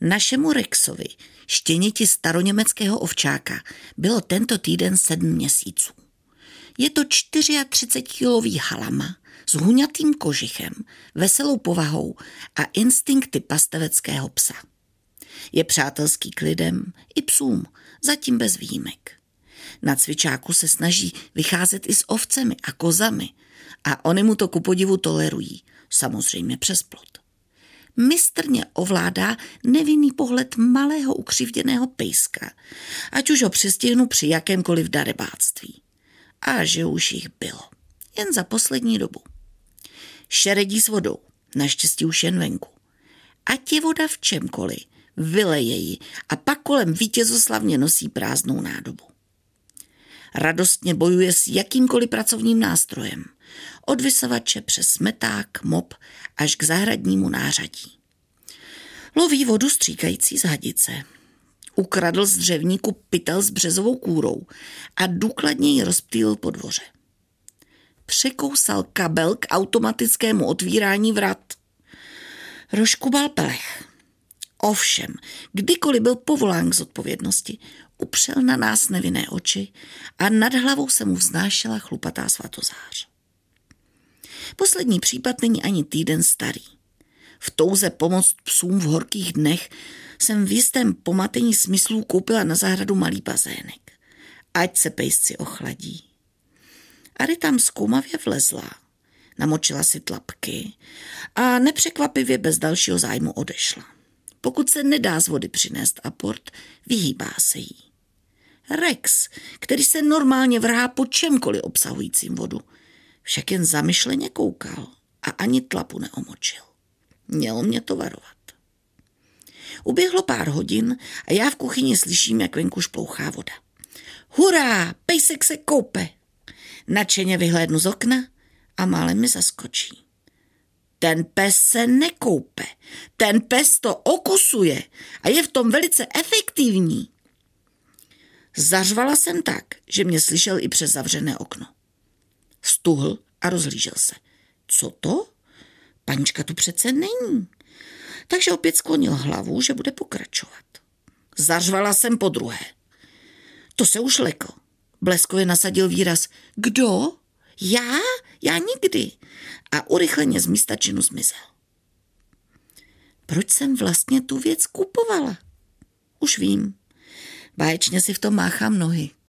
Našemu Rexovi, štěněti staroněmeckého ovčáka, bylo tento týden sedm měsíců. Je to 34-kilový halama s huňatým kožichem, veselou povahou a instinkty pasteveckého psa. Je přátelský k lidem i psům, zatím bez výjimek. Na cvičáku se snaží vycházet i s ovcemi a kozami a oni mu to ku podivu tolerují, samozřejmě přes plot. Mistrně ovládá nevinný pohled malého ukřivděného pejska, ať už ho přistihnu při jakémkoliv darebáctví. A že už jich bylo. Jen za poslední dobu. Šeredí s vodou, naštěstí už jen venku. Ať je voda v čemkoliv, vyleje ji a pak kolem vítězoslavně nosí prázdnou nádobu. Radostně bojuje s jakýmkoliv pracovním nástrojem. Od vysavače přes smeták, mop až k zahradnímu nářadí. Loví vodu stříkající z hadice. Ukradl z dřevníku pytel s březovou kůrou a důkladně ji rozptýlil po dvoře. Překousal kabel k automatickému otvírání vrat. Roškubal pelech. Ovšem, kdykoliv byl povolán k zodpovědnosti, upřel na nás nevinné oči a nad hlavou se mu vznášela chlupatá svatozář. Poslední případ není ani týden starý. V touze pomoct psům v horkých dnech jsem v jistém pomatení smyslů koupila na zahradu malý bazének. Ať se pejsci ochladí. Ary tam zkoumavě vlezla, namočila si tlapky a nepřekvapivě bez dalšího zájmu odešla. Pokud se nedá z vody přinést aport, vyhýbá se jí. Rex, který se normálně vrhá po čemkoliv obsahujícím vodu, však jen zamyšleně koukal a ani tlapu neomočil. Mělo mě to varovat. Uběhlo pár hodin a já v kuchyni slyším, jak venku šplouchá voda. Hurá, pejsek se koupe. Načeně vyhlédnu z okna a málem mi zaskočí. Ten pes se nekoupe. Ten pes to okusuje a je v tom velice efektivní. Zařvala jsem tak, že mě slyšel i přes zavřené okno. Stuhl a rozhlížel se. Co to? Panička tu přece není. Takže opět sklonil hlavu, že bude pokračovat. Zařvala jsem po druhé. To se už lekl. Bleskově nasadil výraz. Kdo? Já? Já nikdy. A urychleně z místa činu zmizel. Proč jsem vlastně tu věc kupovala? Už vím. Báječně si v tom máchám nohy.